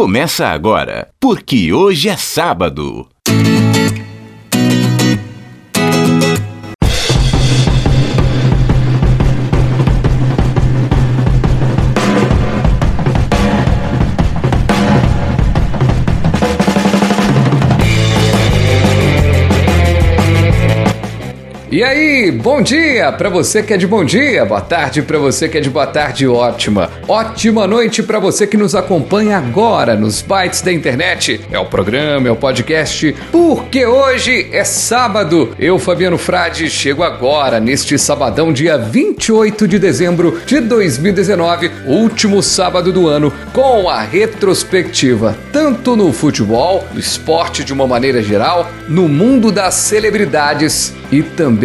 começa agora, porque hoje é sábado. E aí, bom dia para você que é de bom dia, boa tarde para você que é de boa tarde ótima. Ótima noite para você que nos acompanha agora nos bytes da internet. É o programa, é o podcast, porque hoje é sábado. Eu, Fabiano Frade, chego agora neste sabadão, dia 28 de dezembro de 2019, último sábado do ano, com a retrospectiva, tanto no futebol, no esporte de uma maneira geral, no mundo das celebridades e também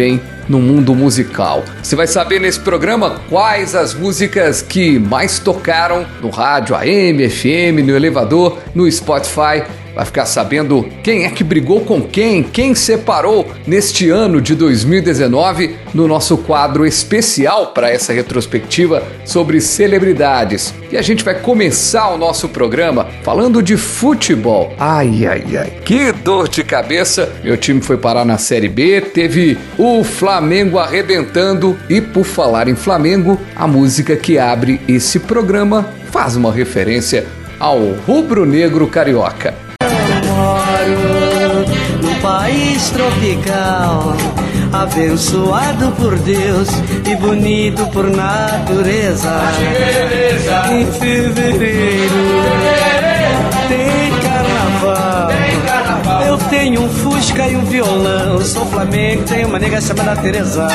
no mundo musical. Você vai saber nesse programa quais as músicas que mais tocaram no rádio AM, FM, no elevador, no Spotify vai ficar sabendo quem é que brigou com quem, quem separou neste ano de 2019 no nosso quadro especial para essa retrospectiva sobre celebridades. E a gente vai começar o nosso programa falando de futebol. Ai, ai, ai, que dor de cabeça! Meu time foi parar na Série B, teve o Flamengo arrebentando e por falar em Flamengo, a música que abre esse programa faz uma referência ao rubro-negro carioca país tropical, abençoado por Deus e bonito por natureza. Em fevereiro tem carnaval. Eu tenho um Fusca e um violão. Sou Flamengo, tenho uma nega chamada Teresa.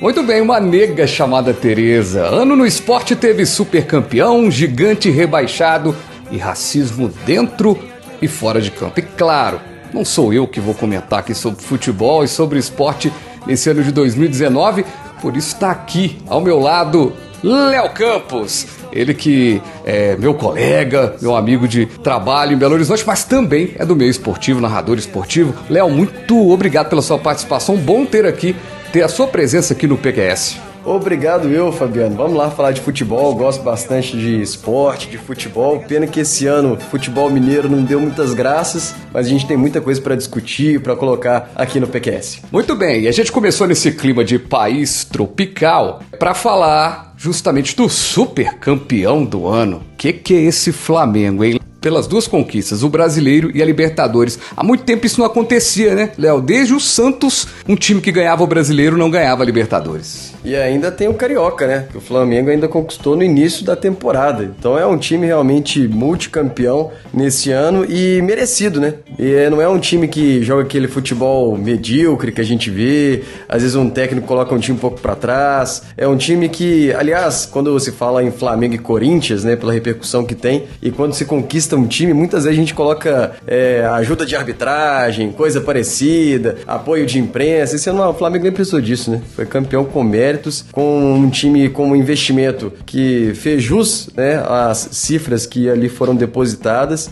Muito bem, uma nega chamada Teresa. Ano no esporte teve super campeão, gigante rebaixado e racismo dentro e fora de campo. E claro, não sou eu que vou comentar aqui sobre futebol e sobre esporte nesse ano de 2019, por isso está aqui ao meu lado Léo Campos. Ele que é meu colega, meu amigo de trabalho em Belo Horizonte, mas também é do meio esportivo, narrador esportivo. Léo, muito obrigado pela sua participação. Bom ter aqui, ter a sua presença aqui no PQS. Obrigado eu, Fabiano. Vamos lá falar de futebol. Gosto bastante de esporte, de futebol. Pena que esse ano futebol mineiro não deu muitas graças, mas a gente tem muita coisa para discutir, para colocar aqui no PQS. Muito bem. E a gente começou nesse clima de país tropical para falar justamente do super campeão do ano. Que que é esse Flamengo, hein? pelas duas conquistas, o Brasileiro e a Libertadores. Há muito tempo isso não acontecia, né, Léo? Desde o Santos, um time que ganhava o Brasileiro não ganhava a Libertadores. E ainda tem o Carioca, né? Que o Flamengo ainda conquistou no início da temporada. Então é um time realmente multicampeão nesse ano e merecido, né? E não é um time que joga aquele futebol medíocre que a gente vê, às vezes um técnico coloca um time um pouco para trás. É um time que, aliás, quando se fala em Flamengo e Corinthians, né, pela repercussão que tem, e quando se conquista um time, muitas vezes a gente coloca é, ajuda de arbitragem, coisa parecida, apoio de imprensa. Esse ano o Flamengo nem precisou disso, né? Foi campeão com méritos, com um time com um investimento que fez jus, né, as cifras que ali foram depositadas.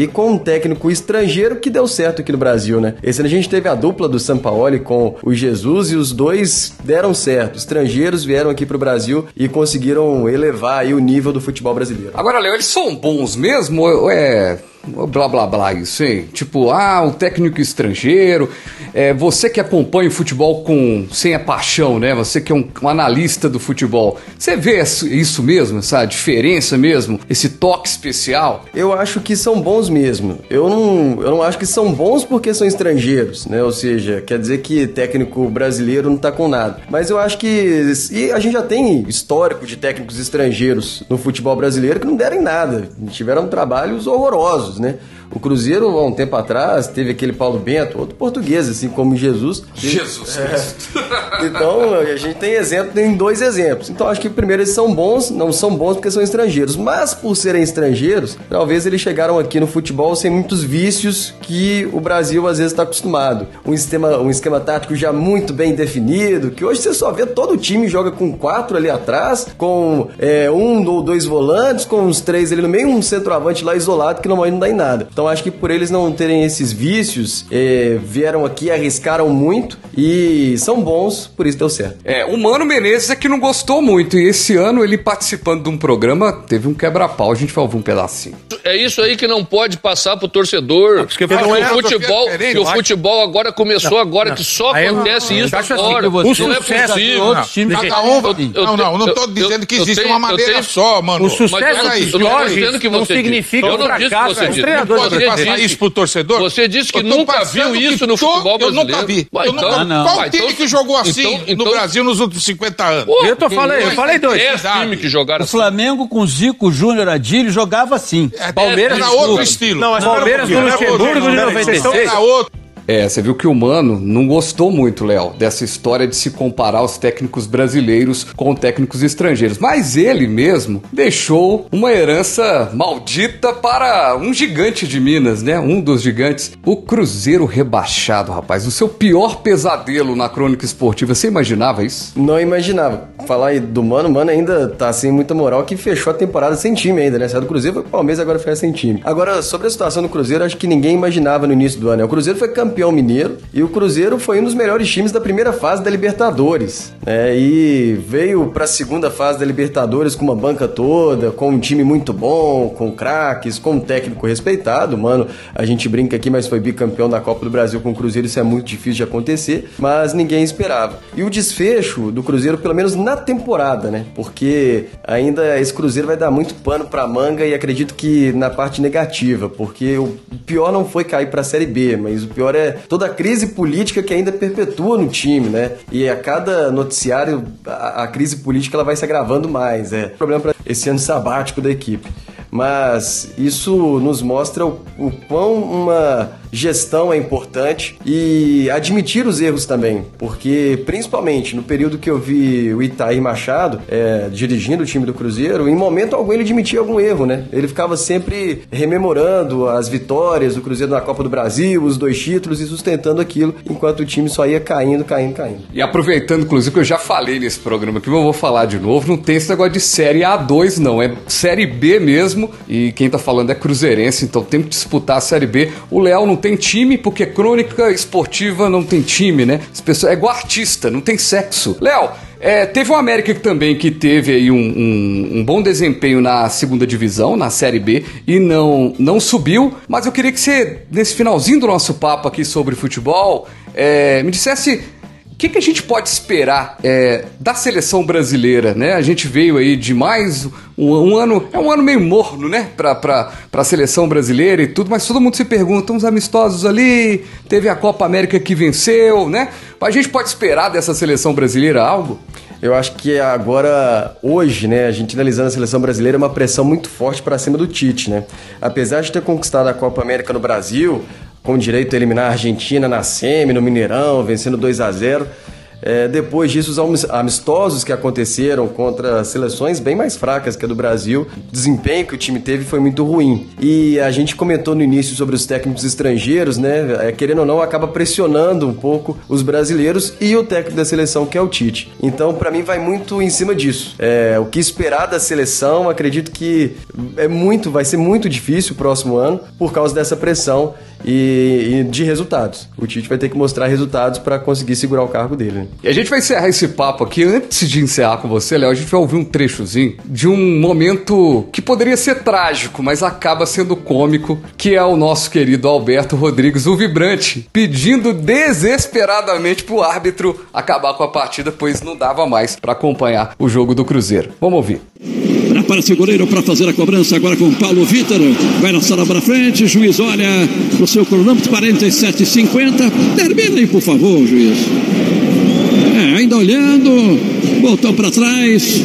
E com um técnico estrangeiro que deu certo aqui no Brasil, né? Esse ano a gente teve a dupla do Sampaoli com o Jesus e os dois deram certo. Estrangeiros vieram aqui pro Brasil e conseguiram elevar aí o nível do futebol brasileiro. Agora, Léo, eles são bons mesmo é blá blá blá isso, hein? Tipo, ah, o técnico estrangeiro. É, você que acompanha o futebol com sem a paixão, né? Você que é um, um analista do futebol. Você vê isso mesmo, essa diferença mesmo, esse toque especial? Eu acho que são bons mesmo. Eu não, eu não acho que são bons porque são estrangeiros, né? Ou seja, quer dizer que técnico brasileiro não tá com nada. Mas eu acho que e a gente já tem histórico de técnicos estrangeiros no futebol brasileiro que não deram nada. Tiveram trabalhos horrorosos, né? O Cruzeiro, há um tempo atrás, teve aquele Paulo Bento, outro português, assim como Jesus. Jesus Cristo. Então, a gente tem exemplo, tem dois exemplos. Então, acho que primeiro eles são bons, não são bons porque são estrangeiros, mas por serem estrangeiros, talvez eles chegaram aqui no futebol sem muitos vícios que o Brasil às vezes está acostumado. Um esquema, um esquema tático já muito bem definido, que hoje você só vê todo o time joga com quatro ali atrás, com é, um ou dois volantes, com uns três ali no meio, um centroavante lá isolado que normalmente não dá em nada. Então, acho que por eles não terem esses vícios, é, vieram aqui, arriscaram muito e são bons, por isso deu certo. É, o Mano Menezes é que não gostou muito. E esse ano, ele participando de um programa, teve um quebra-pau. A gente vai ouvir um pedacinho. É isso aí que não pode passar pro torcedor. porque que não o é futebol, diferente, que o futebol agora começou agora, que só Aí acontece eu isso assim, agora. que você- não é o sucesso de possível. outros times- Cada um. eu- não, não, não tô dizendo que existe tenho- uma maneira tenho- só, mano. O sucesso dos não Jorge não significa um Eu não disse fracasso você disse. treinadores Pode Você passar disse- isso pro torcedor? Você disse que nunca viu isso no futebol Eu nunca brasileiro. vi. Eu nunca- então- não. Qual time então- que jogou assim então- no então- Brasil nos últimos 50 anos? Eu tô falando, eu falei dois. Times que jogaram O Flamengo com Zico, Júnior, Adílio jogava assim. É, Palmeiras era outro estilo. Não, mas Palmeiras do um Luxemburgo de peraí, vocês estão- 96. Era outro. É, você viu que o Mano não gostou muito, Léo, dessa história de se comparar os técnicos brasileiros com técnicos estrangeiros. Mas ele mesmo deixou uma herança maldita para um gigante de Minas, né? Um dos gigantes. O Cruzeiro rebaixado, rapaz. O seu pior pesadelo na crônica esportiva. Você imaginava isso? Não imaginava. Falar aí do Mano, Mano ainda tá sem muita moral, que fechou a temporada sem time ainda, né? Saiu do Cruzeiro, foi pro Palmeiras, agora foi sem time. Agora, sobre a situação do Cruzeiro, acho que ninguém imaginava no início do ano. né? O Cruzeiro foi campeão mineiro e o Cruzeiro foi um dos melhores times da primeira fase da Libertadores. né? E veio pra segunda fase da Libertadores com uma banca toda, com um time muito bom, com craques, com um técnico respeitado. Mano, a gente brinca aqui, mas foi bicampeão da Copa do Brasil com o Cruzeiro, isso é muito difícil de acontecer, mas ninguém esperava. E o desfecho do Cruzeiro, pelo menos na temporada, né? Porque ainda esse Cruzeiro vai dar muito pano pra manga e acredito que na parte negativa, porque o pior não foi cair pra Série B, mas o pior é toda a crise política que ainda perpetua no time, né? E a cada noticiário a, a crise política ela vai se agravando mais, é. Problema para esse ano sabático da equipe. Mas isso nos mostra o, o quão uma gestão é importante e admitir os erros também, porque principalmente no período que eu vi o Itaí Machado é, dirigindo o time do Cruzeiro, em momento algum ele admitia algum erro, né? Ele ficava sempre rememorando as vitórias do Cruzeiro na Copa do Brasil, os dois títulos e sustentando aquilo, enquanto o time só ia caindo, caindo, caindo. E aproveitando, inclusive, que eu já falei nesse programa mas eu vou falar de novo, não tem esse negócio de série A2, não. É série B mesmo. E quem tá falando é cruzeirense, então tem que disputar a série B. O Léo não tem time, porque crônica esportiva não tem time, né? As pessoas, é igual artista, não tem sexo. Léo, é, teve o América também que teve aí um, um- um bom desempenho na segunda divisão, na Série B, e não, não subiu. Mas eu queria que você, nesse finalzinho do nosso papo aqui sobre futebol, é, me dissesse que, que a gente pode esperar é, da seleção brasileira, né? A gente veio aí de mais um, um ano, é um ano meio morno, né? Pra, pra seleção brasileira e tudo, mas todo mundo se pergunta, uns amistosos ali, teve a Copa América que venceu, né? A gente pode esperar dessa seleção brasileira algo? Eu acho que agora, hoje, né, a gente analisando a seleção brasileira, é uma pressão muito forte para cima do Tite, né? Apesar de ter conquistado a Copa América no Brasil, com direito a eliminar a Argentina na semi, no Mineirão, vencendo 2 a 0 é, depois disso, os amis- amistosos que aconteceram contra seleções bem mais fracas que a do Brasil, o desempenho que o time teve foi muito ruim. E a gente comentou no início sobre os técnicos estrangeiros, né? É, querendo ou não, acaba pressionando um pouco os brasileiros e o técnico da seleção, que é o Tite. Então, pra mim, vai muito em cima disso. É, o que esperar da seleção, acredito que é muito, vai ser muito difícil o próximo ano por causa dessa pressão e, e de resultados. O Tite vai ter que mostrar resultados para conseguir segurar o cargo dele. né? E a gente vai encerrar esse papo aqui. Antes de encerrar com você, Léo, a gente vai ouvir um trechozinho de um momento que poderia ser trágico, mas acaba sendo cômico, que é o nosso querido Alberto Rodrigues, o vibrante, pedindo desesperadamente pro árbitro acabar com a partida, pois não dava mais para acompanhar o jogo do Cruzeiro. Vamos ouvir. Aparece o goleiro para fazer a cobrança agora com Paulo Vitor. Vai na sala para frente. Juiz olha no seu cronômetro 47,50. Termina aí, por favor, juiz. É, ainda olhando. Voltou para trás.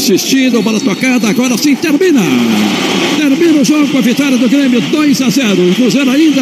Insistindo, bola tocada, agora sim termina. Termina o jogo com a vitória do Grêmio 2 a 0. O Cruzeiro ainda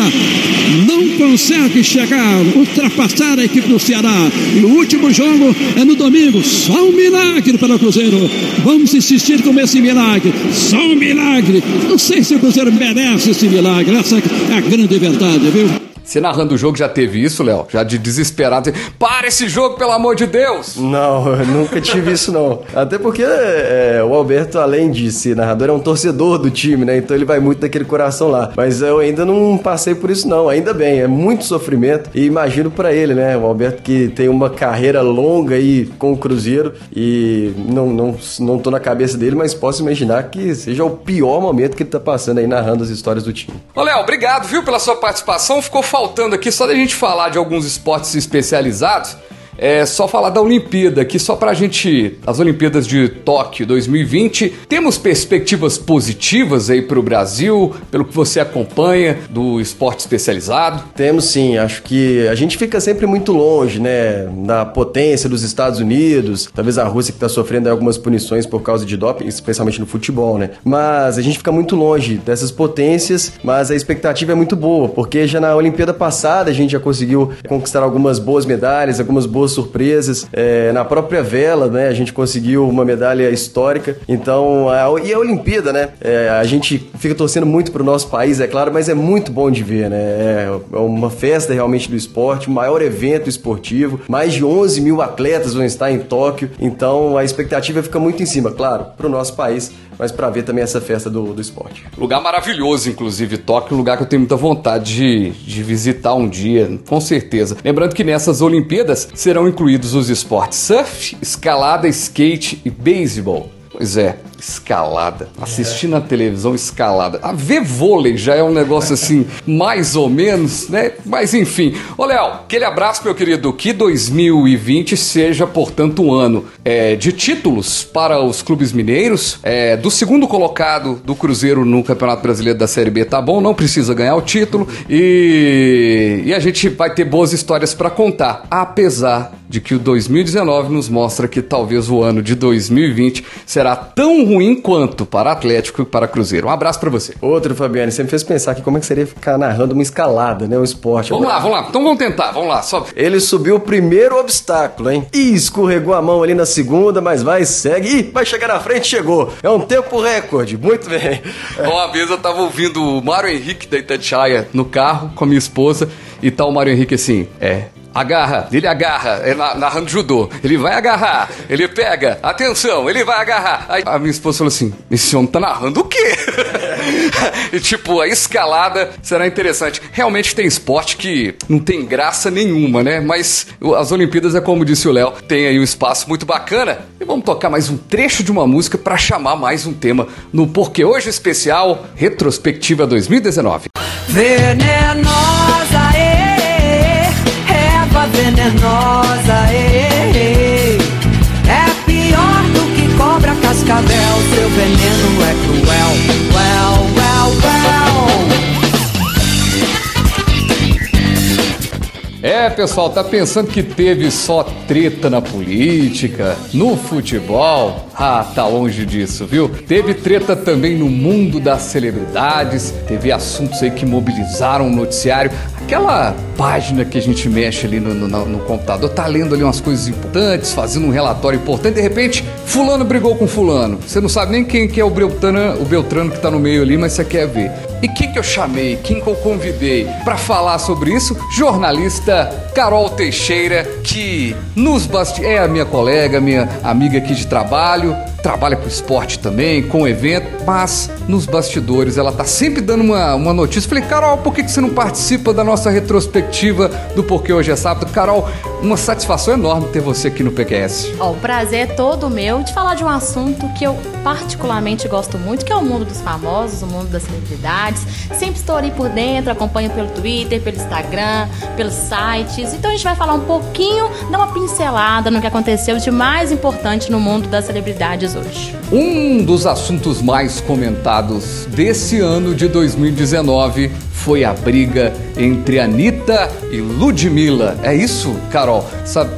não consegue chegar, ultrapassar a equipe do Ceará. E o último jogo é no domingo. Só um milagre para o Cruzeiro. Vamos insistir com esse milagre. Só um milagre. Não sei se o Cruzeiro merece esse milagre. Essa é a grande verdade, viu? Você narrando o jogo já teve isso, Léo? Já de desesperado. Para esse jogo, pelo amor de Deus! Não, eu nunca tive isso não. Até porque é, o Alberto, além de ser narrador, é um torcedor do time, né? Então ele vai muito daquele coração lá. Mas eu ainda não passei por isso não. Ainda bem, é muito sofrimento. E imagino pra ele, né? O Alberto que tem uma carreira longa aí com o Cruzeiro e não, não, não tô na cabeça dele, mas posso imaginar que seja o pior momento que ele tá passando aí narrando as histórias do time. Ô, Léo, obrigado, viu, pela sua participação. Ficou faltando aqui só da gente falar de alguns esportes especializados. É só falar da Olimpíada, que só pra gente. As Olimpíadas de Tóquio 2020, temos perspectivas positivas aí pro Brasil, pelo que você acompanha do esporte especializado. Temos sim, acho que a gente fica sempre muito longe, né, da potência dos Estados Unidos, talvez a Rússia que está sofrendo algumas punições por causa de doping, especialmente no futebol, né? Mas a gente fica muito longe dessas potências, mas a expectativa é muito boa, porque já na Olimpíada passada a gente já conseguiu conquistar algumas boas medalhas, algumas boas surpresas. É, na própria vela, né, a gente conseguiu uma medalha histórica. Então, a, e a Olimpíada, né? é, a gente fica torcendo muito pro nosso país, é claro, mas é muito bom de ver, né? É, é uma festa realmente do esporte, o maior evento esportivo. Mais de 11 mil atletas vão estar em Tóquio. Então, a expectativa fica muito em cima, claro, pro nosso país, mas para ver também essa festa do, do esporte. Lugar maravilhoso, inclusive, Tóquio, um lugar que eu tenho muita vontade de, de visitar um dia, com certeza. Lembrando que nessas Olimpíadas serão incluídos os esportes surf, escalada, skate e beisebol. Pois é, escalada. Assistir na televisão escalada. A ver vôlei já é um negócio assim, mais ou menos, né? Mas enfim. Ô, Léo, aquele abraço, meu querido. Que 2020 seja, portanto, um ano é, de títulos para os clubes mineiros. É, do segundo colocado do Cruzeiro no Campeonato Brasileiro da Série B, tá bom? Não precisa ganhar o título. E, e a gente vai ter boas histórias para contar. Apesar de que o 2019 nos mostra que talvez o ano de 2020 será tão ruim quanto para Atlético e para Cruzeiro. Um abraço para você. Outro, Fabiano, você me fez pensar que como é que seria ficar narrando uma escalada, né? Um esporte. Vamos lá, vamos lá. Então vamos tentar, vamos lá. Só... Ele subiu o primeiro obstáculo, hein? Ih, escorregou a mão ali na segunda, mas vai, segue. Ih, vai chegar na frente, chegou. É um tempo recorde. Muito bem. Uma vez eu tava ouvindo o Mário Henrique da Itatiaia no carro com a minha esposa e tá o Mário Henrique assim, é, Agarra, ele agarra, é na- narrando judô. Ele vai agarrar, ele pega, atenção, ele vai agarrar. Aí a minha esposa falou assim: esse homem tá narrando o quê? e tipo, a escalada será interessante. Realmente tem esporte que não tem graça nenhuma, né? Mas as Olimpíadas é como disse o Léo, tem aí um espaço muito bacana. E vamos tocar mais um trecho de uma música pra chamar mais um tema no Porque Hoje Especial Retrospectiva 2019. Venenosa, venenosa, é pior do que cobra cascavel. Seu veneno é cruel, well, well, well. É, pessoal, tá pensando que teve só treta na política, no futebol? Ah, tá longe disso, viu? Teve treta também no mundo das celebridades, teve assuntos aí que mobilizaram o noticiário. Aquela página que a gente mexe ali no, no- no computador, tá lendo ali umas coisas importantes, fazendo um relatório importante, de repente, fulano brigou com fulano. Você não sabe nem quem que é o Beltrano, o Beltrano que tá no meio ali, mas você quer ver. E quem que eu chamei, quem que eu convidei para falar sobre isso? Jornalista Carol Teixeira, que nos basti é a minha colega, minha amiga aqui de trabalho, trabalha com esporte também, com evento, mas nos bastidores ela tá sempre dando uma, uma notícia. Falei, Carol, por que, que você não participa da nossa retrospectiva do Porquê Hoje é Sábado? Carol, uma satisfação enorme ter você aqui no PQS. Ó, o prazer é todo meu de falar de um assunto que eu particularmente gosto muito, que é o mundo dos famosos, o mundo das celebridades. Sempre estou ali por dentro, acompanho pelo Twitter, pelo Instagram, pelos sites. Então a gente vai falar um pouquinho, dar uma pincelada no que aconteceu de mais importante no mundo das celebridades hoje. Um dos assuntos mais comentados desse ano de 2019 foi a briga entre Anitta e Ludmilla. É isso, Carol?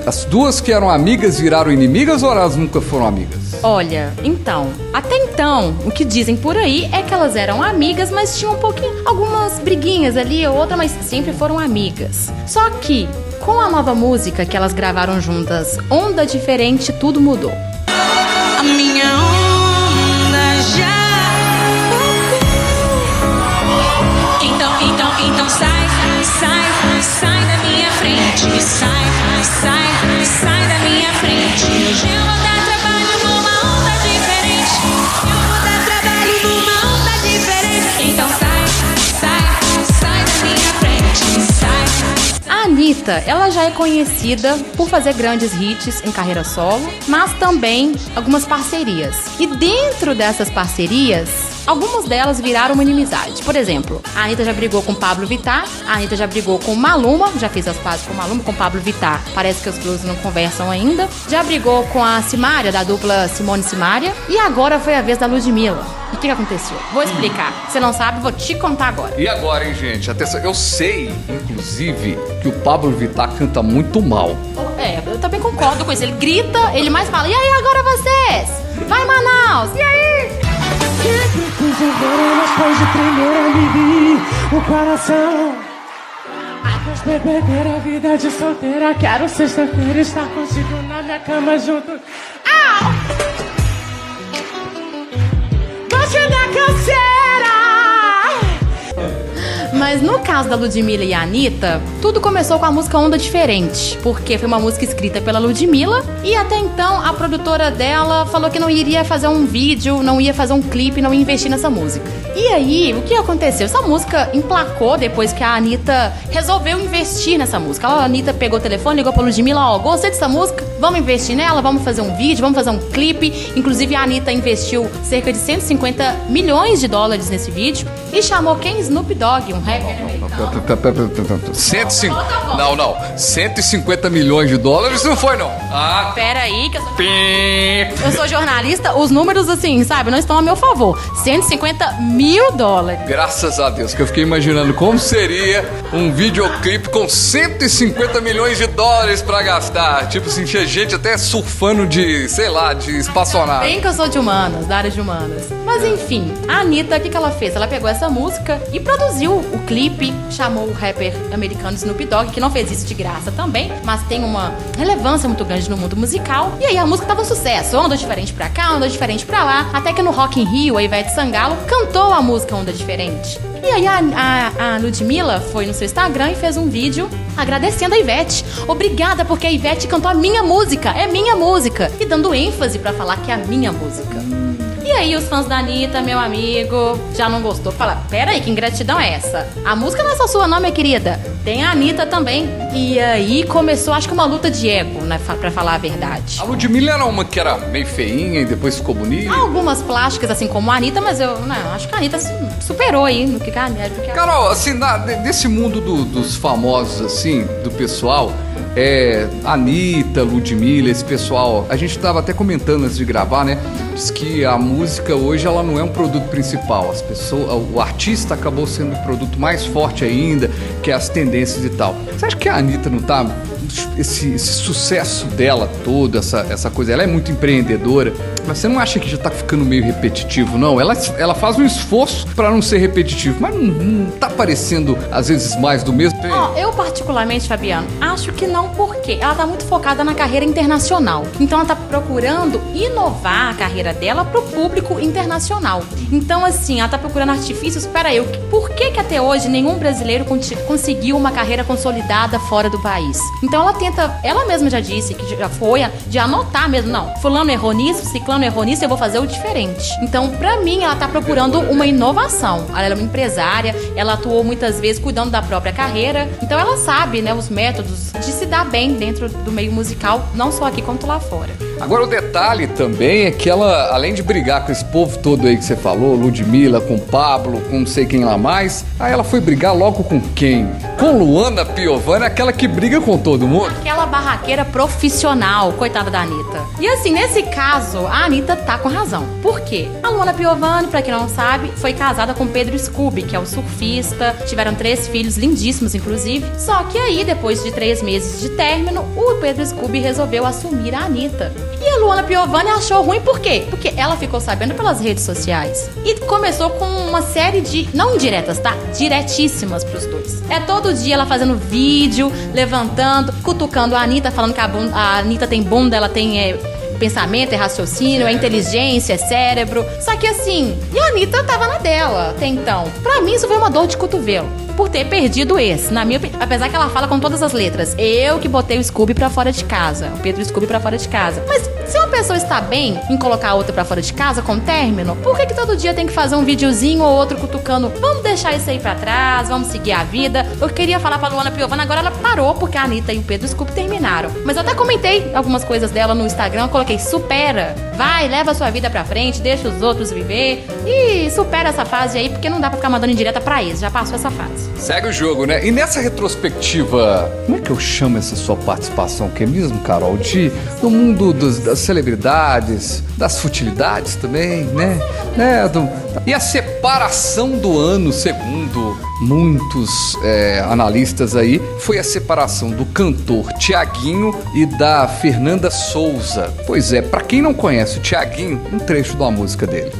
As duas que eram amigas viraram inimigas ou elas nunca foram amigas? Olha, então, até então, o que dizem por aí é que elas eram amigas, mas tinham um pouquinho, algumas briguinhas ali ou outra, mas sempre foram amigas. Só que, com a nova música que elas gravaram juntas, Onda Diferente, tudo mudou. A minha onda já. Então, então, então sai, sai, sai da minha frente. Sai, sai, sai da minha frente. Anitta, ela já é conhecida por fazer grandes hits em carreira solo, mas também algumas parcerias. E dentro dessas parcerias, algumas delas viraram uma inimizade. Por exemplo, a Anitta já brigou com Pablo Vittar, a Anitta já brigou com Maluma, já fez as pazes com Maluma, com Pablo Vittar. Parece que os dois não conversam ainda. Já brigou com a Simária, da dupla Simone Simária. E agora foi a vez da Ludmilla. E o que que aconteceu? Vou explicar. Você não sabe, vou te contar agora. E agora, hein, gente? Atenção, eu sei, inclusive, que o Pablo Vittar canta muito mal. É, eu também concordo com isso. Ele grita, ele mais fala: E aí, agora vocês? Vai, Manaus! E aí? Sempre quis ver, mas foi de primeira me vi o coração. Mas bebedeira, vida de solteira. Quero sexta-feira estar contigo na minha cama junto. Au! Você da canseira! Mas no caso da Ludmilla e a Anitta, tudo começou com a música Onda Diferente, porque foi uma música escrita pela Ludmilla e até então a produtora dela falou que não iria fazer um vídeo, não ia fazer um clipe, não ia investir nessa música. E aí, o que aconteceu? Essa música emplacou depois que a Anitta resolveu investir nessa música. A Anitta pegou o telefone, ligou pra Ludmilla, ó, gostei dessa música, vamos investir nela, vamos fazer um vídeo, vamos fazer um clipe. Inclusive a Anitta investiu cerca de 150 milhões de dólares nesse vídeo e chamou quem? Snoop Dogg, um rapper. 150. Não, não. 150 milhões de dólares não foi, não. Ah, Pera aí, que eu sou... eu sou jornalista, os números, assim, sabe, não estão a meu favor. 150 mil dólares. graças a Deus, que eu fiquei imaginando como seria um videoclipe com 150 milhões de dólares pra gastar. Tipo assim, tinha gente até surfando de, sei lá, de espaçonave. Bem que eu sou de humanas, da área de humanas. Mas enfim, a Anitta, o que, que ela fez? Ela pegou essa música e produziu o clipe, chamou o rapper americano Snoop Dogg, que não fez isso de graça também, mas tem uma relevância muito grande no mundo musical. E aí a música tava um sucesso, onda diferente pra cá, onda diferente pra lá, até que no Rock in Rio, a Ivete Sangalo cantou a música Onda Diferente. E aí a, a, a Ludmilla foi no seu Instagram e fez um vídeo agradecendo a Ivete. Obrigada porque a Ivete cantou a minha música, é minha música. E dando ênfase pra falar que é a minha música. E aí os fãs da Anitta, meu amigo, já não gostou. Fala, pera aí, que ingratidão é essa? A música não é só sua não, minha querida. Tem a Anitta também. E aí começou, acho que uma luta de ego, né, pra falar a verdade. A Ludmilla era uma que era meio feinha e depois ficou bonita. Há algumas plásticas, assim como a Anitta, mas eu não, acho que a Anitta su- superou aí no que a Anitta... a- Carol, assim, na- nesse mundo do- dos famosos, assim, do pessoal, é, Anitta, Ludmilla, esse pessoal, a gente tava até comentando antes de gravar, né? Diz que a música hoje ela não é um produto principal. As pessoas, o artista acabou sendo o produto mais forte ainda, que é as tendências e tal. Você acha que a Anitta não tá esse, esse sucesso dela todo, essa, essa coisa, ela é muito empreendedora, mas você não acha que já tá ficando meio repetitivo, não? Ela, ela faz um esforço pra não ser repetitivo, mas não, não tá parecendo, às vezes, mais do mesmo? Ó, eu particularmente, Fabiano, acho que não porque ela tá muito focada na carreira internacional. Então ela tá procurando inovar a carreira dela pro público internacional. Então assim, ela tá procurando artifícios para eu. Por que que até hoje nenhum brasileiro conseguiu uma carreira consolidada fora do país? Então ela tenta, ela mesma já disse que já foi de anotar mesmo, não. Fulano errou nisso, ciclano errou nisso, eu vou fazer o diferente. Então, pra mim, ela tá procurando uma inovação. Ela é uma empresária, ela atuou muitas vezes cuidando da própria carreira. Então ela sabe, né, os métodos de se dar bem dentro do meio musical, não só aqui quanto lá fora. Agora o detalhe também é que ela, além de brigar com esse povo todo aí que você falou, Ludmilla, com Pablo, com não sei quem lá mais, aí ela foi brigar logo com quem? Com Luana Piovani, aquela que briga com todo mundo. Aquela barraqueira profissional, coitada da Anitta. E assim, nesse caso, a Anitta tá com razão. Por quê? A Luana Piovani, pra quem não sabe, foi casada com Pedro Scooby, que é o surfista. Tiveram três filhos lindíssimos, inclusive. Só que aí, depois de três meses de término, o Pedro Scooby resolveu assumir a Anitta. Luana Piovani achou ruim por quê? Porque ela ficou sabendo pelas redes sociais. E começou com uma série de, não indiretas, tá? Diretíssimas pros dois. É todo dia ela fazendo vídeo, levantando, cutucando a Anitta, falando que a, bunda, a Anitta tem bunda, ela tem é, pensamento, é raciocínio, é inteligência, é cérebro. Só que assim, e a Anitta tava na dela até então. Pra mim isso foi uma dor de cotovelo. Por ter perdido esse, na minha. Apesar que ela fala com todas as letras. Eu que botei o Scooby pra fora de casa. O Pedro Scooby pra fora de casa. Mas se uma pessoa está bem em colocar a outra pra fora de casa com término, por que, que todo dia tem que fazer um videozinho ou outro cutucando? Vamos deixar isso aí pra trás, vamos seguir a vida. Eu queria falar pra Luana Piovana, agora ela parou porque a Anitta e o Pedro Scooby terminaram. Mas eu até comentei algumas coisas dela no Instagram, coloquei supera, vai, leva a sua vida pra frente, deixa os outros viver e supera essa fase aí, porque não dá pra ficar mandando indireta pra eles, já passou essa fase. Segue o jogo, né? E nessa retrospectiva, como é que eu chamo essa sua participação, que é mesmo, Carol? De, do mundo dos- das celebridades, das futilidades também, né? né? Do- e a separação do ano, segundo muitos é, analistas aí, foi a separação do cantor Tiaguinho e da Fernanda Souza. Pois é, pra quem não conhece o Tiaguinho, um trecho uma música dele.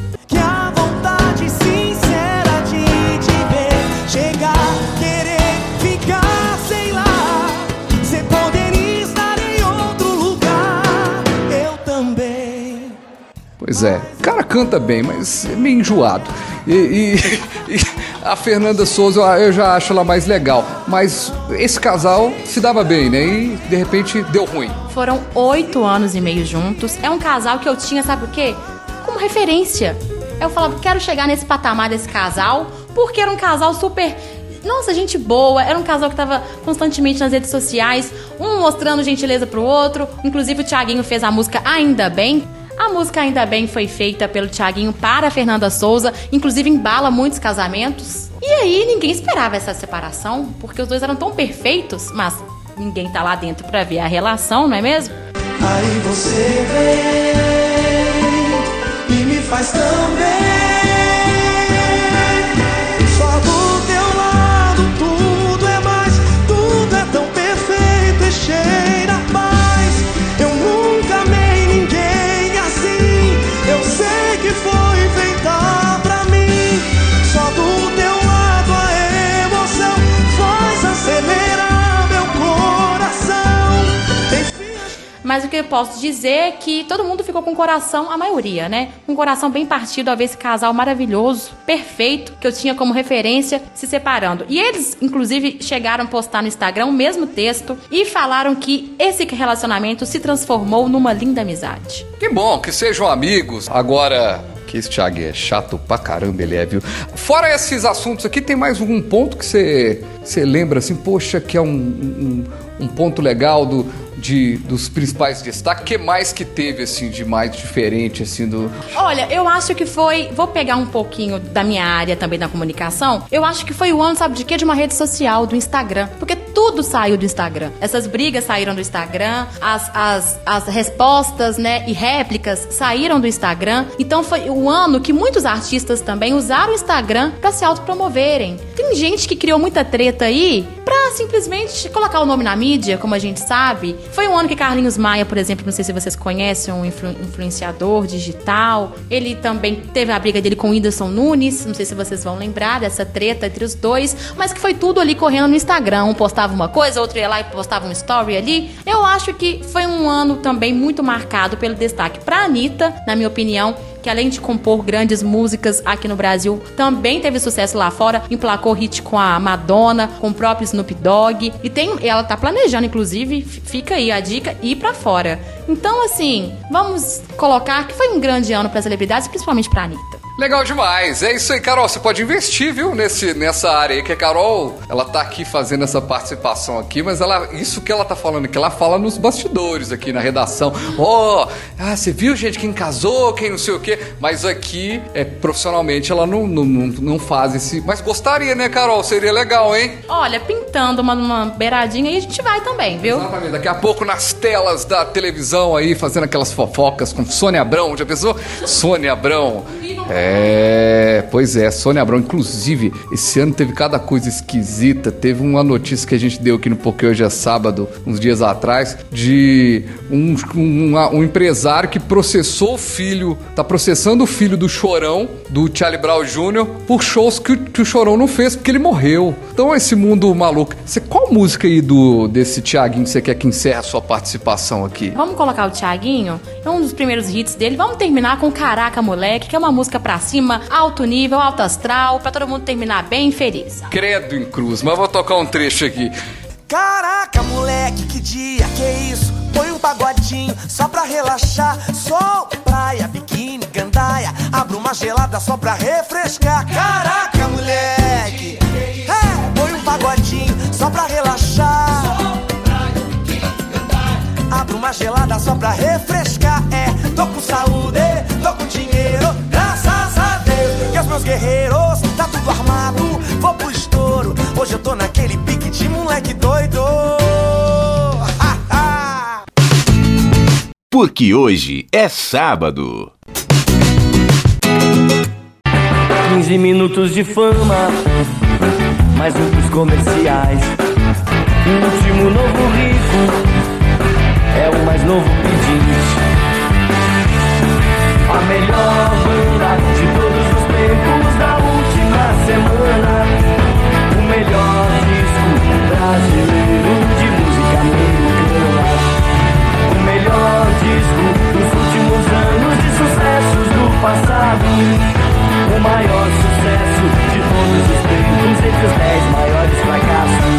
Pois é, o cara canta bem, mas é meio enjoado. E, e- e a Fernanda Souza eu- já acho ela mais legal. Mas esse casal se dava bem, né? E de repente deu ruim. Foram oito anos e meio juntos. É um casal que eu tinha, sabe o quê? Como referência. Eu falava, quero chegar nesse patamar desse casal, porque era um casal super. Nossa, gente boa. Era um casal que tava constantemente nas redes sociais, um mostrando gentileza pro outro. Inclusive, o Thiaguinho fez a música Ainda Bem. A música Ainda Bem foi feita pelo Thiaguinho para Fernanda Souza, inclusive embala muitos casamentos. E aí ninguém esperava essa separação, porque os dois eram tão perfeitos, mas ninguém tá lá dentro pra ver a relação, não é mesmo? Aí você vem e me faz tão que eu posso dizer é que todo mundo ficou com o coração, a maioria, né? O coração bem partido ao ver esse casal maravilhoso, perfeito, que eu tinha como referência, se separando. E eles, inclusive, chegaram a postar no Instagram o mesmo texto e falaram que esse relacionamento se transformou numa linda amizade. Que bom, que sejam amigos. Agora, que esse Thiago é chato pra caramba, ele é, viu? Fora esses assuntos aqui, tem mais algum ponto que você lembra assim, poxa, que é um, um, um ponto legal do, de, dos principais destaques? O que mais que teve, assim, de mais diferente, assim, do... Olha, eu acho que foi. Vou pegar um pouquinho da minha área também da comunicação. Eu acho que foi o ano, sabe de quê? De uma rede social, do Instagram. Porque tudo saiu do Instagram. Essas brigas saíram do Instagram, as, as, as respostas, né, e réplicas saíram do Instagram. Então foi o ano que muitos artistas também usaram o Instagram pra se autopromoverem. Tem gente que criou muita treta aí pra simplesmente colocar o nome na mídia, como a gente sabe. Foi um ano que Carlinhos Maia, por exemplo, não sei se vocês conhecem, um influ- influenciador digital. Ele também teve a briga dele com o Whindersson Nunes, não sei se vocês vão lembrar dessa treta entre os dois, mas que foi tudo ali correndo no Instagram. Um postava uma coisa, outro ia lá e postava um story ali. Eu acho que foi um ano também muito marcado pelo destaque pra Anitta, na minha opinião, que além de compor grandes músicas aqui no Brasil, também teve sucesso lá fora, emplacou hit com a Madonna, com o próprio Snoop Dogg, e tem, ela tá planejando, inclusive, fica aí a dica, ir pra fora. Então, assim, vamos colocar que foi um grande ano para celebridades, principalmente pra Anitta. Legal demais. É isso aí, Carol. Você pode investir, viu, nesse, nessa área aí, que a Carol, ela tá aqui fazendo essa participação aqui, mas ela, isso que ela tá falando, que ela fala nos bastidores aqui na redação. Ó, ah, você viu, gente, quem casou, quem não sei o quê. Mas aqui, é, profissionalmente, ela não, não, não, não faz esse. Mas gostaria, né, Carol? Seria legal, hein? Olha, pintando uma, uma beiradinha aí a gente vai também, viu? Exatamente. Daqui a pouco nas telas da televisão aí, fazendo aquelas fofocas com Sônia Abrão. Já pensou? Sônia Abrão. É, pois é, Sônia Abrão. Inclusive, esse ano teve cada coisa esquisita. Teve uma notícia que a gente deu aqui no Porque Hoje é Sábado, uns dias atrás, de um, um, um empresário que processou o filho, tá processando o filho do Chorão, do Charlie Brown Jr., por shows que, que o Chorão não fez porque ele morreu. Então, esse mundo maluco. Você, qual música aí do, desse Tiaguinho que você quer que encerre a sua participação aqui? Vamos colocar o Thiaguinho, é um dos primeiros hits dele. Vamos terminar com Caraca Moleque, que é uma música pra cima, alto nível, alto astral, pra todo mundo terminar bem feliz. Credo em cruz, mas vou tocar um trecho aqui. Caraca, moleque, que dia, que isso? Põe um pagodinho só pra relaxar. Sol, praia, biquíni, gandaia. Abra uma gelada só pra refrescar. Caraca, moleque. É, põe um pagodinho só pra relaxar. Abra uma gelada só pra refrescar. É, tô com saúde, tô com meus guerreiros, tá tudo armado, vou pro estouro. Hoje eu tô naquele pique de moleque doido. Ha, ha. Porque hoje é sábado. 15 minutos de fama, mais um pros comerciais. O último novo rico é o mais novo pedinte. A melhor banda de semana. O melhor disco brasileiro de música americana. O melhor disco dos últimos anos de sucessos do passado. O maior sucesso de todos os tempos entre os 10 maiores fracassos.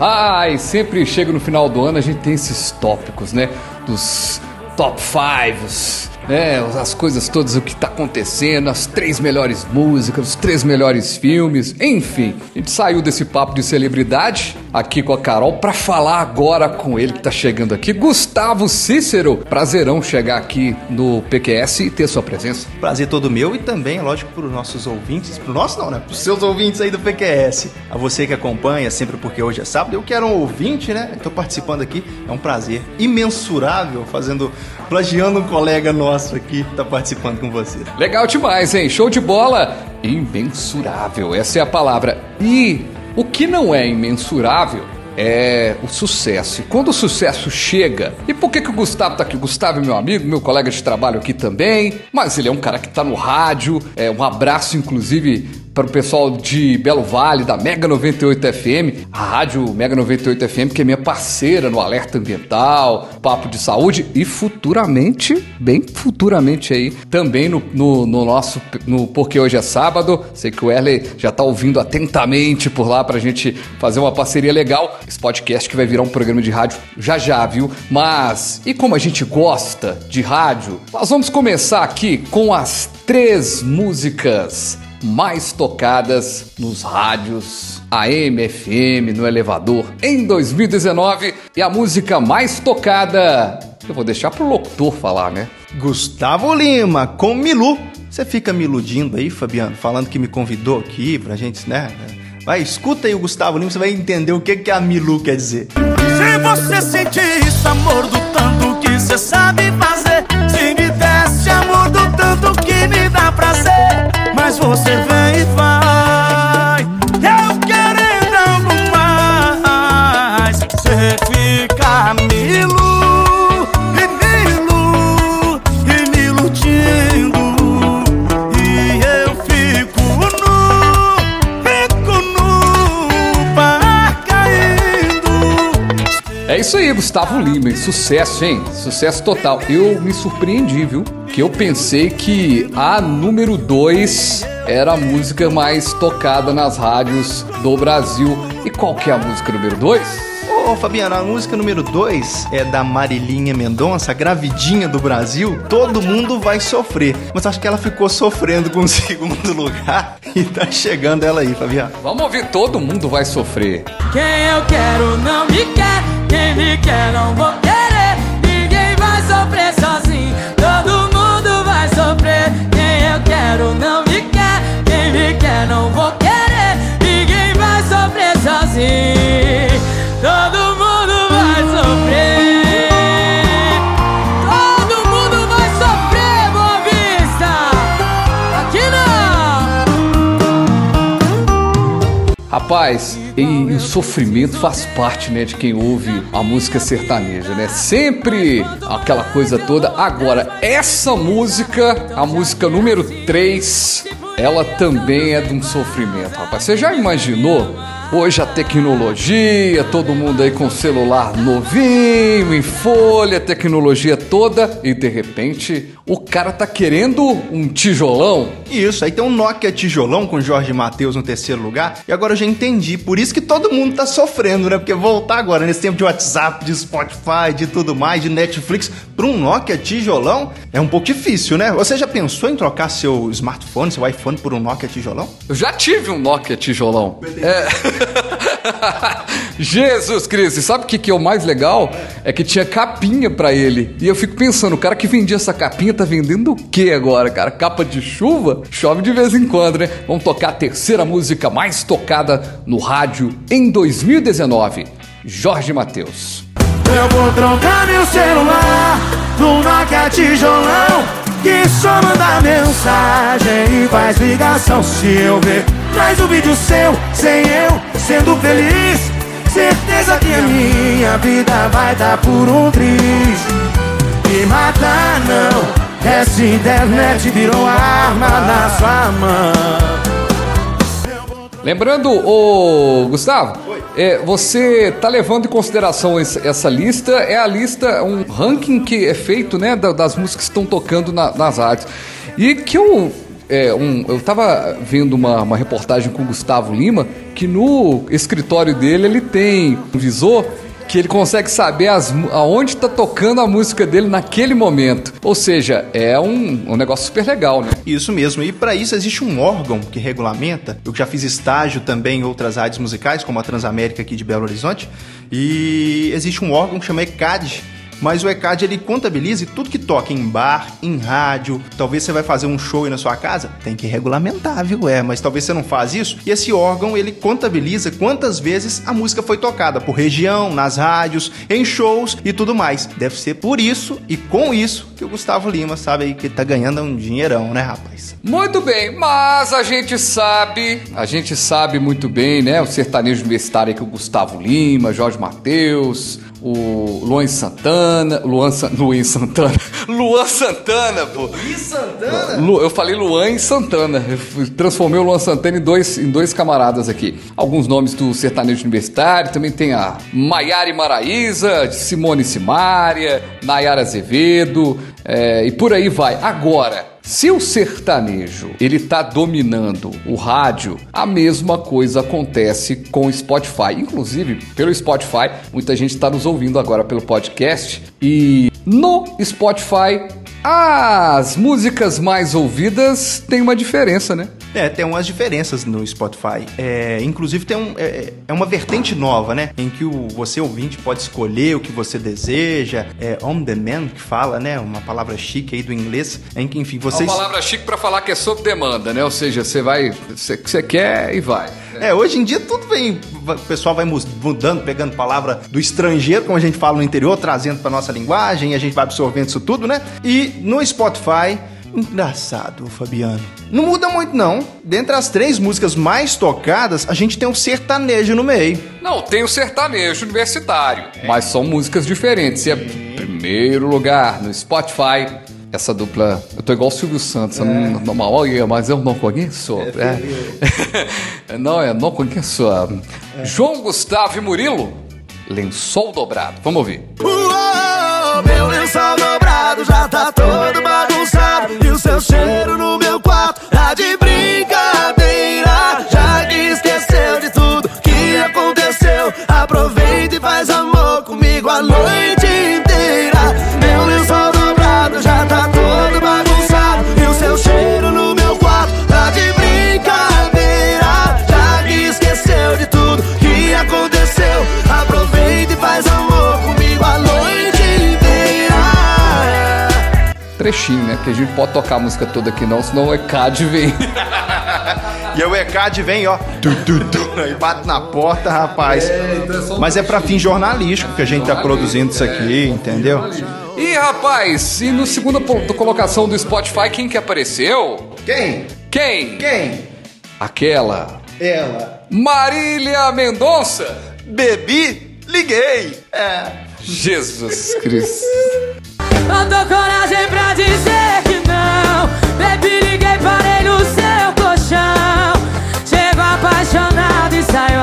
Ai, sempre chega no final do ano, a gente tem esses tópicos, né? Dos top fives, né? As coisas todas, o que tá acontecendo, as três melhores músicas, os três melhores filmes, enfim. A gente saiu desse papo de celebridade aqui com a Carol pra falar agora com ele que tá chegando aqui, Gustavo Cícero. Prazerão chegar aqui no PQS e ter sua presença. Prazer todo meu e também, lógico, para os nossos ouvintes, para nosso não, né? Para os seus ouvintes aí do PQS. A você que acompanha sempre porque hoje é sábado. Eu que era um ouvinte, né? Estou participando aqui. É um prazer imensurável fazendo, plagiando um colega nosso aqui, tá participando com você. Legal demais, hein? Show de bola! Imensurável, essa é a palavra. E o que não é imensurável é o sucesso. E quando o sucesso chega, e por que, que o Gustavo tá aqui? O Gustavo é meu amigo, meu colega de trabalho aqui também, mas ele é um cara que tá no rádio. É, um abraço, inclusive, para o pessoal de Belo Vale, da Mega 98 FM, a rádio Mega 98 FM, que é minha parceira no Alerta Ambiental, Papo de Saúde e futuramente, bem futuramente aí, também no, no, no nosso, no Porque Hoje é Sábado. Sei que o Erley já tá ouvindo atentamente por lá pra gente fazer uma parceria legal. Esse podcast que vai virar um programa de rádio já já, viu? Mas, e como a gente gosta de rádio, nós vamos começar aqui com as três músicas mais tocadas nos rádios AM, FM, no elevador em 2019 e a música mais tocada. Eu vou deixar pro locutor falar, né? Gustavo Lima, com Milu. Você fica me iludindo aí, Fabiano, falando que me convidou aqui pra gente, né? Vai, escuta aí o Gustavo Lima, você vai entender o que, que a Milu quer dizer. Se você sentir isso, amor do tanto que você sabe fazer Se me desse amor do tanto que me dá prazer Mas você vem e vai Eu querendo mais Você fica me ilu- e me ilu- me iludindo E eu fico nu, fico nu, par caindo É isso aí, Gustavo Lima, sucesso, hein? Sucesso total. Eu me surpreendi, viu? Que eu pensei que a número 2 era a música mais tocada nas rádios do Brasil. E qual que é a música número 2? Ô, ô, Fabiana, a música número 2 é da Marilinha Mendonça, a gravidinha do Brasil. Todo mundo vai sofrer. Mas acho que ela ficou sofrendo com o segundo lugar e tá chegando ela aí, Fabiana. Vamos ouvir Todo Mundo Vai Sofrer. Quem eu quero não me quer, quem me quer não vou querer. Quero não me quer, quem me quer não vou querer. Ninguém vai sofrer sozinho, Rapaz, e, o sofrimento faz parte, né, de quem ouve a música sertaneja, né? Sempre aquela coisa toda. Agora, essa música, a música número 3, ela também é de um sofrimento, rapaz. Você já imaginou? Hoje a tecnologia, todo mundo aí com celular novinho, em folha, tecnologia toda, e de repente o cara tá querendo um tijolão. Isso, aí tem um Nokia tijolão com Jorge Matheus no terceiro lugar. E agora eu já entendi. Por isso que todo mundo tá sofrendo, né? Porque voltar agora nesse tempo de WhatsApp, de Spotify, de tudo mais, de Netflix, pra um Nokia tijolão é um pouco difícil, né? Você já pensou em trocar seu smartphone, seu iPhone por um Nokia tijolão? Eu já tive um Nokia tijolão. É. Jesus Cristo, sabe o que, que é o mais legal? É que tinha capinha pra ele. E eu fico pensando, o cara que vendia essa capinha tá vendendo o que agora, cara? Capa de chuva? Chove de vez em quando, né? Vamos tocar a terceira música mais tocada no rádio em 2019. Jorge Matheus. Eu vou trocar meu celular Nokia tijolão Que só manda mensagem e faz ligação. Se eu ver mais um vídeo seu, sem eu sendo feliz. Certeza que a minha vida vai dar por um triz. Me matar não, essa internet virou arma na sua mão. Lembrando, ô Gustavo, é, você tá levando em consideração esse- essa lista, é a lista, um ranking que é feito, né, da- das músicas que estão tocando na- nas rádios. E que eu. é, um- eu tava vendo uma, uma reportagem com o Gustavo Lima, que no escritório dele ele tem um visor que ele consegue saber as, aonde tá tocando a música dele naquele momento. Ou seja, é um, um negócio super legal, né? Isso mesmo, e para isso existe um órgão que regulamenta. Eu já fiz estágio também em outras rádios musicais, como a Transamérica aqui de Belo Horizonte, e existe um órgão que chama ECAD. Mas o ECAD ele contabiliza tudo que toca em bar, em rádio. Talvez você vai fazer um show aí na sua casa, tem que regulamentar, viu? É, mas talvez você não faz isso. E esse órgão ele contabiliza quantas vezes a música foi tocada por região, nas rádios, em shows e tudo mais. Deve ser por isso e com isso que o Gustavo Lima sabe aí que tá ganhando um dinheirão, né, rapaz? Muito bem, mas a gente sabe, a gente sabe muito bem, né? O sertanejo universitário aqui, o Gustavo Lima, Jorge Matheus, o Luan Santana, Luan, Sa- Luan Santana, Luan Santana, pô. Luiz Santana? Lu- eu falei Luan e Santana. Eu transformei o Luan Santana em dois, em dois camaradas aqui. Alguns nomes do sertanejo universitário. Também tem a Maiara Maraíza, Simone Simária, Nayara Azevedo. é, e por aí vai. Agora, se o sertanejo ele tá dominando o rádio, a mesma coisa acontece com o Spotify. Inclusive, pelo Spotify, muita gente está nos ouvindo agora pelo podcast. E no Spotify, as músicas mais ouvidas têm uma diferença, né? É, tem umas diferenças no Spotify. É, inclusive tem um, é, é uma vertente nova, né? Em que o, você ouvinte pode escolher o que você deseja. É on demand que fala, né? Uma palavra chique aí do inglês. Em que, enfim, É vocês... uma palavra chique pra falar que é sob demanda, né? Ou seja, você vai, você, você quer e vai. É, hoje em dia tudo vem. O pessoal vai mudando, pegando palavra do estrangeiro, como a gente fala no interior, trazendo pra nossa linguagem, e a gente vai absorvendo isso tudo, né? E no Spotify. Engraçado, Fabiano. Não muda muito, não. Dentre as três músicas mais tocadas, a gente tem um sertanejo no meio. Não, tem o sertanejo universitário, mas são músicas diferentes. E é primeiro lugar no Spotify. Essa dupla, eu tô igual o Silvio Santos, eu não, olha, mas eu não conheço. É. não, eu não conheço. João Gustavo e Murilo, lençol dobrado. Vamos ouvir. Uou, meu lençol dobrado já tá todo o seu cheiro no meu quarto. Tá de brincadeira Já esqueceu de tudo que aconteceu. Aproveita e faz amor comigo à noite. Trechinho, né? Porque a gente pode tocar a música toda aqui não, senão o ECAD vem. E aí o ECAD vem, ó, tu, tu, tu, e bate na porta, rapaz. Mas é pra fim jornalístico que a gente tá produzindo isso aqui, entendeu? E rapaz, e no segunda po- colocação do Spotify, quem que apareceu? Quem? Quem? Quem? Aquela. Ela. Marília Mendonça. Bebi, liguei. É. Jesus Cristo. Faltou coragem pra dizer que não. Bebi, liguei, parei no seu colchão. Chego apaixonado e saio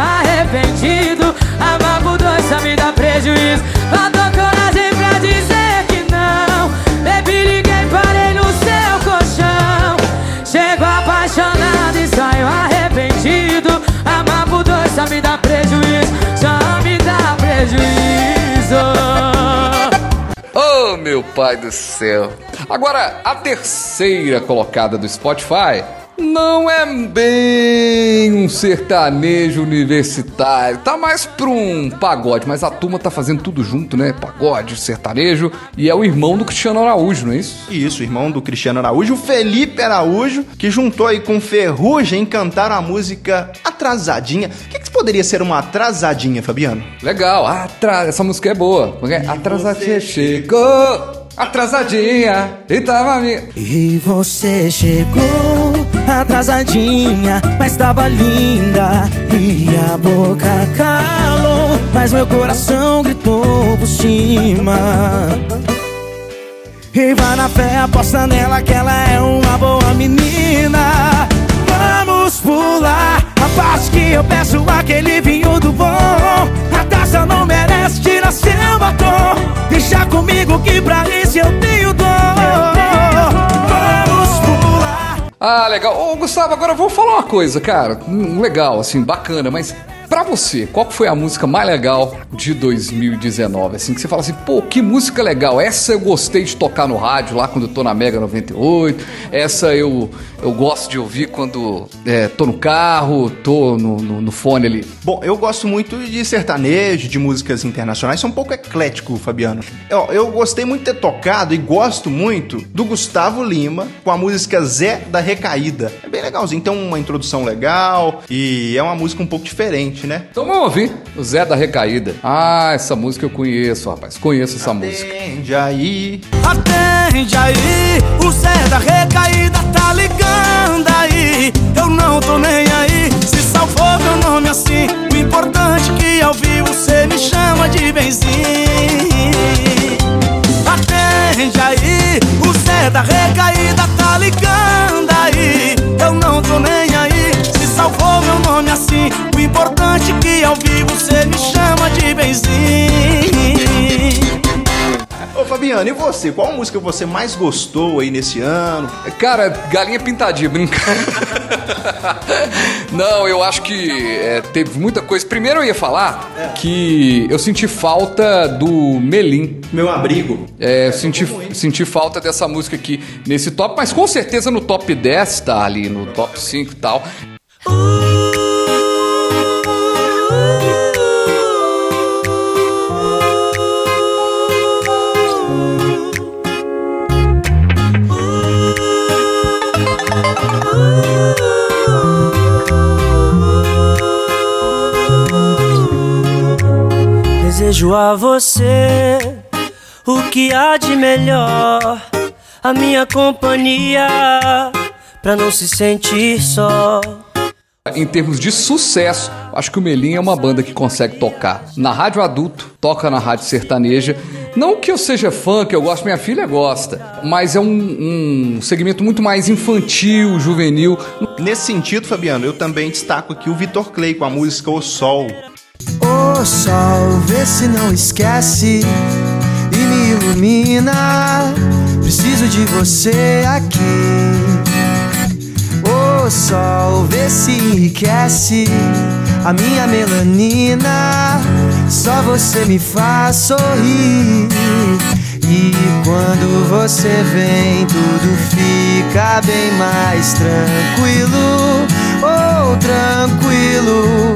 meu pai do céu. Agora, a terceira colocada do Spotify não é bem um sertanejo universitário. Tá mais pra um pagode, mas a turma tá fazendo tudo junto, né? Pagode, sertanejo. E é o irmão do Cristiano Araújo, não é isso? Isso, irmão do Cristiano Araújo, o Felipe Araújo, que juntou aí com Ferrugem cantaram a música Atrasadinha. O que, que poderia ser uma atrasadinha, Fabiano? Legal, atra... essa música é boa. Como é? Atrasadinha chegou, atrasadinha, e tava me... E você chegou atrasadinha, mas tava linda. E a boca calou, mas meu coração gritou por cima. E vai na fé, aposta nela que ela é uma boa menina. Vamos pular parte que eu peço aquele vinho do bom. A taça não merece tirar seu batom. Deixa comigo que pra isso eu tenho dor. Vamos pular. Ah, legal. Ô, Gustavo, agora vou falar uma coisa, cara. Hum, Legal, assim, bacana, mas pra você, qual foi a música mais legal de 2019? Assim, que você fala assim, pô, que música legal. Essa eu gostei de tocar no rádio lá quando eu tô na Mega 98. Essa eu, eu gosto de ouvir quando é, tô no carro, tô no, no, no fone ali. Bom, eu gosto muito de sertanejo, de músicas internacionais, sou um pouco eclético, Fabiano. Eu, eu gostei muito de ter tocado e gosto muito do Gustavo Lima com a música Zé da Recaída. É bem legalzinho, tem uma introdução legal e é uma música um pouco diferente, né? Então vamos ouvir o Zé da Recaída. Ah, essa música eu conheço, rapaz. Conheço essa música. Atende aí. Atende aí, o Zé da recaída tá ligando aí. Eu não tô nem aí, se salvou meu nome assim. O importante é que ao vivo você me chama de benzinho. Atende aí, o Zé da recaída tá ligando aí. Eu não tô nem salvou meu nome assim. O importante é que ao vivo você me chama de benzinho. Ô Fabiano, e você? Qual música você mais gostou aí nesse ano? Cara, galinha pintadinha, brincando. Não, eu acho que é, teve muita coisa. Primeiro eu ia falar que eu senti falta do Melim. Meu abrigo. É, eu senti, senti falta dessa música aqui nesse top, mas com certeza no top 10 tá ali, no top 5 e tal. Desejo a você o que há de melhor, a minha companhia, pra não se sentir só. Em termos de sucesso, acho que o Melim é uma banda que consegue tocar na rádio adulto, toca na rádio sertaneja. Não que eu seja fã, que eu gosto, minha filha gosta, mas é um, um segmento muito mais infantil, juvenil. Nesse sentido, Fabiano, eu também destaco aqui o Vitor Clay com a música O Sol. Ô sol, vê se não esquece e me ilumina. Preciso de você aqui. Ô sol, vê se enriquece a minha melanina. Só você me faz sorrir. E quando você vem, tudo fica bem mais tranquilo. Oh, tranquilo.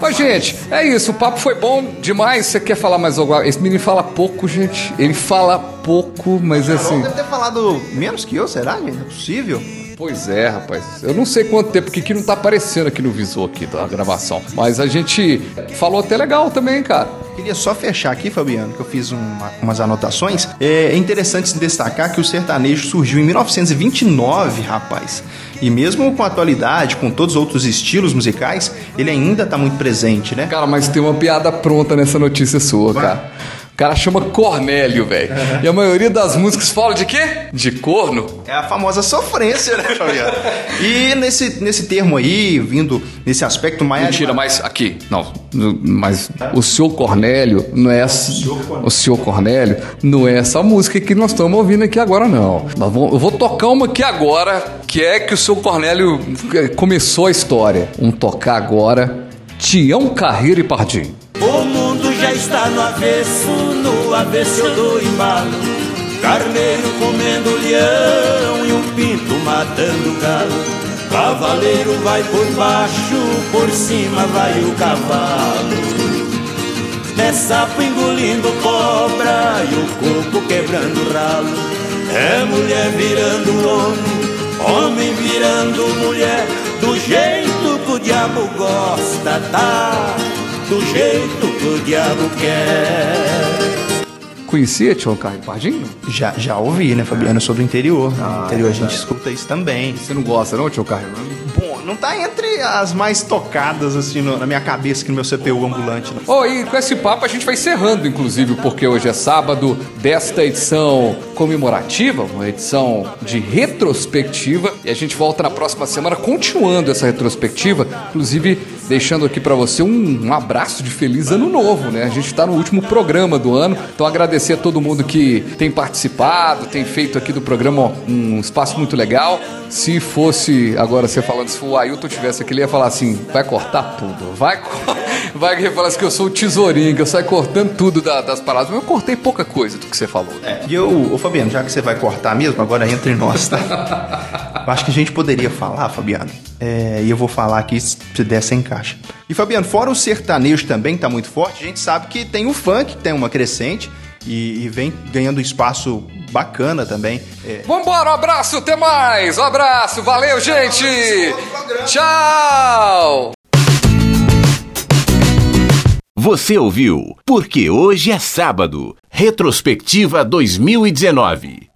Mas gente, é isso. O papo foi bom demais. Você quer falar mais alguma Esse menino fala pouco, gente. Ele fala pouco, mas assim. Deve ter falado menos que eu, será, é possível. Pois é, rapaz. Eu não sei quanto tempo, porque que não tá aparecendo aqui no visor aqui da gravação. Mas a gente falou até legal também, cara. Queria só fechar aqui, Fabiano, que eu fiz uma- umas anotações. É interessante se destacar que o sertanejo surgiu em 1929, rapaz. E mesmo com a atualidade, com todos os outros estilos musicais, ele ainda tá muito presente, né? Cara, mas tem uma piada pronta nessa notícia sua, cara. O cara chama Cornélio, velho. E a maioria das músicas fala de quê? De corno. É a famosa sofrência, né, Fabiano? E nesse, nesse termo aí, vindo nesse aspecto mais. Mentira, mas aqui, não. Mas o senhor Cornélio não é essa. O senhor Cornélio não é essa música que nós estamos ouvindo aqui agora, não. Nós vamos- Eu vou tocar uma aqui agora, que é que o senhor Cornélio eh, começou a história. Vamos tocar agora. Tião Carreiro e Pardinho. Está no avesso, no avesso dou embalo. Carneiro comendo leão e um pinto matando galo. Cavaleiro vai por baixo, por cima vai o cavalo. É sapo engolindo cobra e o coco quebrando ralo. É mulher virando homem, homem virando mulher. Do jeito que o diabo gosta, tá? Do jeito que o diabo quer. Conhecia Tião e Pardinho? Já, já ouvi, né, Fabiano? Eu sou do interior. no interior a gente escuta isso também. Você não gosta, não, Tião Carreiro? Não tá entre as mais tocadas, assim, no- na minha cabeça, aqui no meu CPU ambulante. Não. Oh, e com esse papo a gente vai encerrando, inclusive, porque hoje é sábado desta edição comemorativa, uma edição de retrospectiva, e a gente volta na próxima semana continuando essa retrospectiva, inclusive deixando aqui pra você um, um abraço de feliz ano novo, né? A gente tá no último programa do ano, então agradecer a todo mundo que tem participado, tem feito aqui do programa um espaço muito legal. Se fosse, agora você falando, se o Ailton tivesse aqui, ele ia falar assim: vai cortar tudo, vai, vai que falar assim que eu sou o tesourinho, que eu saio cortando tudo da- das palavras, mas eu cortei pouca coisa do que você falou. É, e eu, ô Fabiano, já que você vai cortar mesmo, agora entre nós, tá? Eu acho que a gente poderia falar, Fabiano, é, e eu vou falar aqui se der sem caixa. E Fabiano, fora o sertanejo também, tá muito forte, a gente sabe que tem o funk, tem uma crescente, e, e vem ganhando espaço bacana também. É, Vambora, um abraço, até mais! Um abraço, valeu, gente! Tchau! Você ouviu Porque Hoje é Sábado. Retrospectiva 2019.